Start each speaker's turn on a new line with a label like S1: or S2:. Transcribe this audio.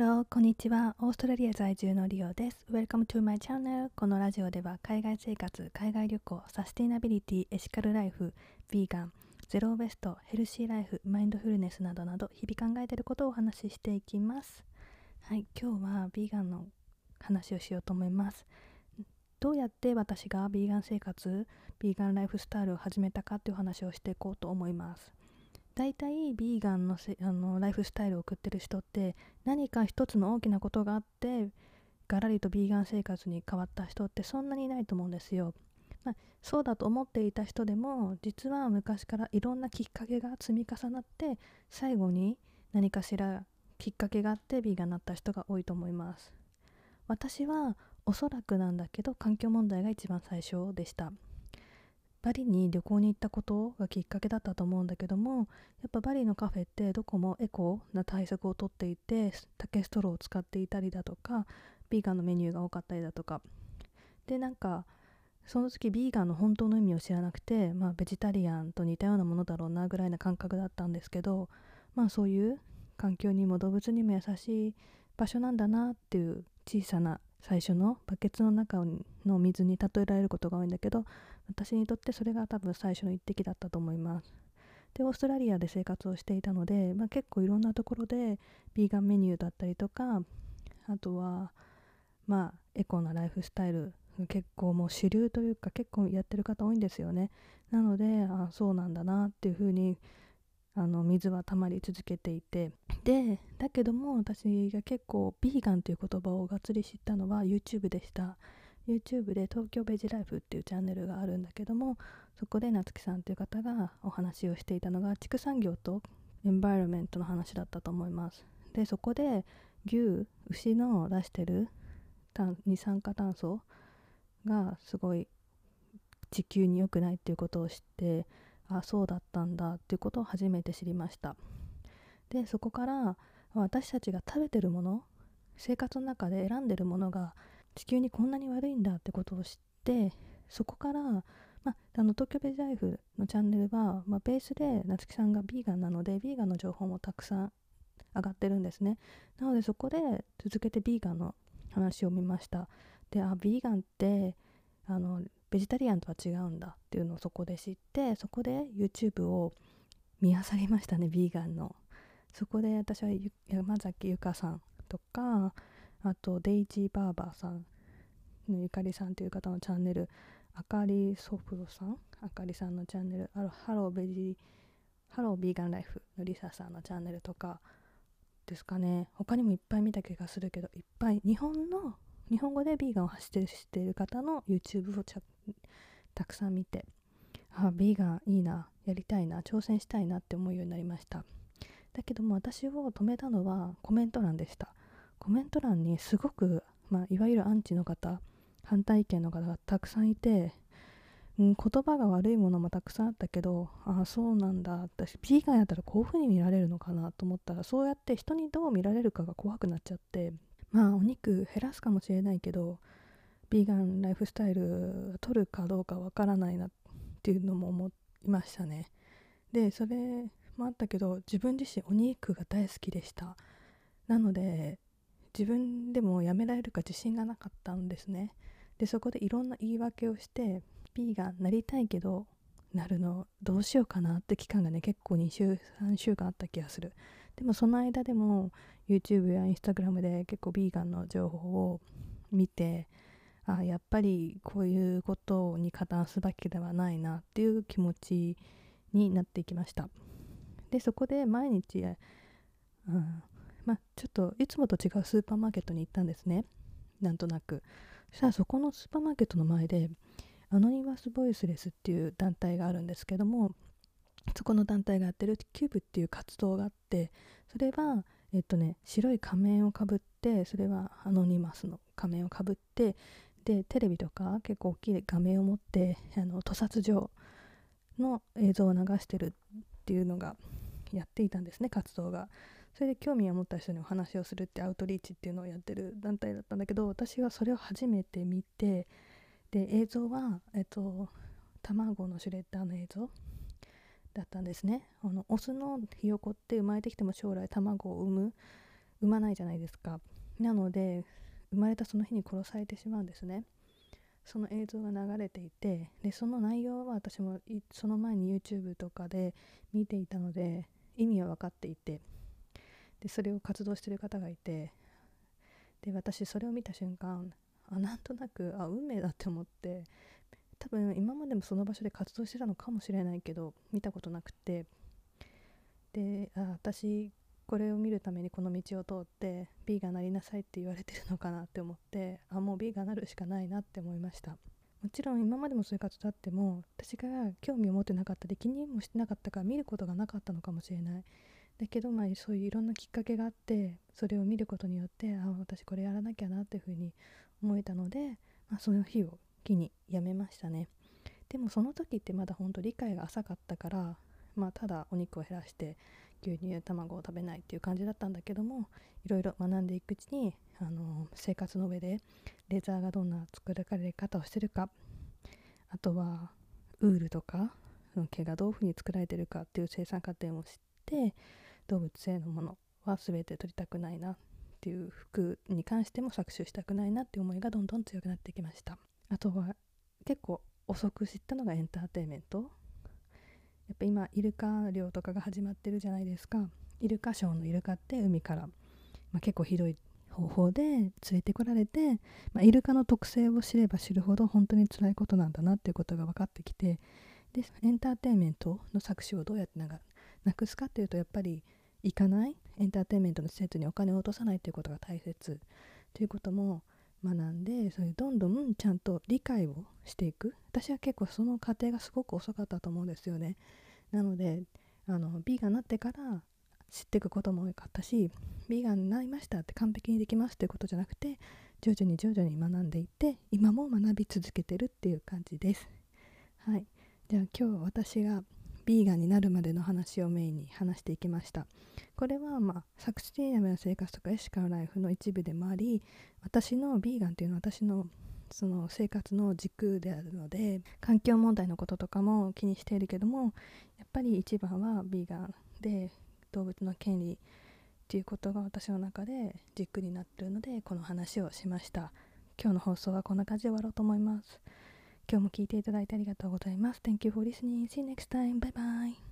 S1: ロー、こんにちは。オーストラリア在住のリオです。Welcome to my channel. このラジオでは海外生活、海外旅行、サスティナビリティ、エシカルライフ、ヴィーガン、ゼロウエスト、ヘルシーライフ、マインドフルネスなどなど日々考えていることをお話ししていきます。はい、今日はヴィーガンの話をしようと思います。どうやって私がヴィーガン生活、ヴィーガンライフスタイルを始めたかっていう話をしていこうと思います。大体ビーガンのせあのライフスタイルを送ってる人って何か一つの大きなことがあってガラリとビーガン生活に変わった人ってそんなにいないと思うんですよ。まあ、そうだと思っていた人でも実は昔からいろんなきっかけが積み重なって最後に何かしらきっかけがあってビーガンになった人が多いと思います。私はおそらくなんだけど環境問題が一番最初でした。バリに旅行に行ったことがきっかけだったと思うんだけどもやっぱバリのカフェってどこもエコな対策をとっていて竹ストローを使っていたりだとかビーガンのメニューが多かったりだとか。でなんかその時ビーガンの本当の意味を知らなくてまあベジタリアンと似たようなものだろうなぐらいな感覚だったんですけどまあそういう環境にも動物にも優しい場所なんだなっていう小さな最初のバケツの中の水に例えられることが多いんだけど私にとってそれが多分最初の一滴だったと思います。でオーストラリアで生活をしていたので、まあ、結構いろんなところでビーガンメニューだったりとかあとはまあエコなライフスタイル結構もう主流というか結構やってる方多いんですよね。なのであそうなんだなっていうふうにあの水は溜まり続けていて。でだけども私が結構ビーガンという言葉をがっつり知ったのは YouTube でした。YouTube で東京ベジライフっていうチャンネルがあるんだけどもそこで夏木さんという方がお話をしていたのが畜産業とエンバイロメントの話だったと思います。でそこで牛牛の出してる二酸化炭素がすごい地球に良くないっていうことを知ってあそうだったんだっていうことを初めて知りました。でそこから私たちが食べてるもの生活の中で選んでるものが地球にこんなに悪いんだってことを知ってそこから、まあ、の東京ベジライフのチャンネルは、ま、ベースで夏木さんがビーガンなのでビーガンの情報もたくさん上がってるんですね。なのでそこで続けてビーガンの話を見ました。であビーガンってあのベジタリアンとは違うんだっていうのをそこで知ってそこで YouTube を見漁りましたねビーガンの。そこで私は山崎由香さんとかあとデイジーバーバーさんのゆかりさんという方のチャンネルあかりソフロさん？あかりさんのチャンネルあハローベジハロービーガンライフのリサさんのチャンネルとかですかね。他にもいっぱい見た気がするけどいっぱい。日本の日本語でビーガンを発信してる方の YouTube をたくさん見てあビーガンいいなやりたいな挑戦したいなって思うようになりました。だけども私を止めたのはコメント欄でした。コメント欄にすごく、まあ、いわゆるアンチの方反対意見の方がたくさんいて、うん、言葉が悪いものもたくさんあったけどああそうなんだ私ビーガンやったらこういう風に見られるのかなと思ったらそうやって人にどう見られるかが怖くなっちゃってまあお肉減らすかもしれないけどビーガンライフスタイル取るかどうかわからないなっていうのも思いましたね。でそれもあったけど自分自身お肉が大好きでした。なので自分でもやめられるか自信がなかったんですね。でそこでいろんな言い訳をしてビーガンなりたいけどなるのどうしようかなって期間がね結構2週3週間あった気がする。でもその間でも YouTube や Instagram で結構ビーガンの情報を見てあやっぱりこういうことに加担すべきではないなっていう気持ちになっていきました。でそこで毎日、うん、まあ、ちょっといつもと違うスーパーマーケットに行ったんですね。なんとなく。そしたらそこのスーパーマーケットの前でアノニマス・ボイスレスっていう団体があるんですけどもそこの団体がやってるキューブっていう活動があってそれはえっとね白い仮面をかぶってそれはアノニマスの仮面をかぶってでテレビとか結構大きい画面を持ってあの屠殺場の映像を流してるっていうのがやっていたんですね活動が。それで興味を持った人にお話をするってアウトリーチっていうのをやってる団体だったんだけど私はそれを初めて見てで映像はえっと卵のシュレッダーの映像だったんですね。あのオスのひよこって生まれてきても将来卵を産む産まないじゃないですか。なので生まれたその日に殺されてしまうんですね。その映像が流れていてでその内容は私もその前に YouTube とかで見ていたので意味は分かっていてでそれを活動してる方がいてで私それを見た瞬間あなんとなくあ運命だって思って多分今までもその場所で活動してたのかもしれないけど見たことなくてであ私これを見るためにこの道を通ってビーガンなりなさいって言われてるのかなって思ってあもうビーガンなるしかないなって思いました。もちろん今までもそういう活動あっても私が興味を持ってなかったり気にもしてなかったから見ることがなかったのかもしれない。だけどまあそういういろんなきっかけがあってそれを見ることによってあ私これやらなきゃなっていうふうに思えたので、まあ、その日を機にやめましたね。でもその時ってまだほんと理解が浅かったからまあただお肉を減らして牛乳卵を食べないっていう感じだったんだけどもいろいろ学んでいくうちにあの生活の上でレザーがどんな作られ方をしてるかあとはウールとか毛がどういうふうに作られてるかっていう生産過程も知って動物性のものは全て取りたくないなっていう服に関しても搾取したくないなっていう思いがどんどん強くなってきました。あとは結構遅く知ったのがエンターテインメント。やっぱ今イルカ漁とかが始まってるじゃないですか。イルカショーのイルカって海から、まあ、結構ひどい方法で連れてこられて、まあ、イルカの特性を知れば知るほど本当に辛いことなんだなっていうことが分かってきてでエンターテインメントの搾取をどうやってなくすかっていうとやっぱり行かない？エンターテインメントの施設にお金を落とさないということが大切ということも学んでそれどんどんちゃんと理解をしていく。私は結構その過程がすごく遅かったと思うんですよね。なのであのビーガンになってから知っていくことも多かったしビーガンになりましたって完璧にできますということじゃなくて徐々に徐々に学んでいって今も学び続けてるっていう感じです。はい。じゃあ今日私がビーガンになるまでの話をメインに話していきました。これはまあサクスティナブルな生活とかエシカルライフの一部でもあり私のビーガンっていうのは私のその生活の軸であるので環境問題のこととかも気にしているけどもやっぱり一番はビーガンで動物の権利っていうことが私の中で軸になっているのでこの話をしました。今日の放送はこんな感じで終わろうと思います。今日も聞いていただいてありがとうございます。Thank you for listening. See you next time. Bye bye.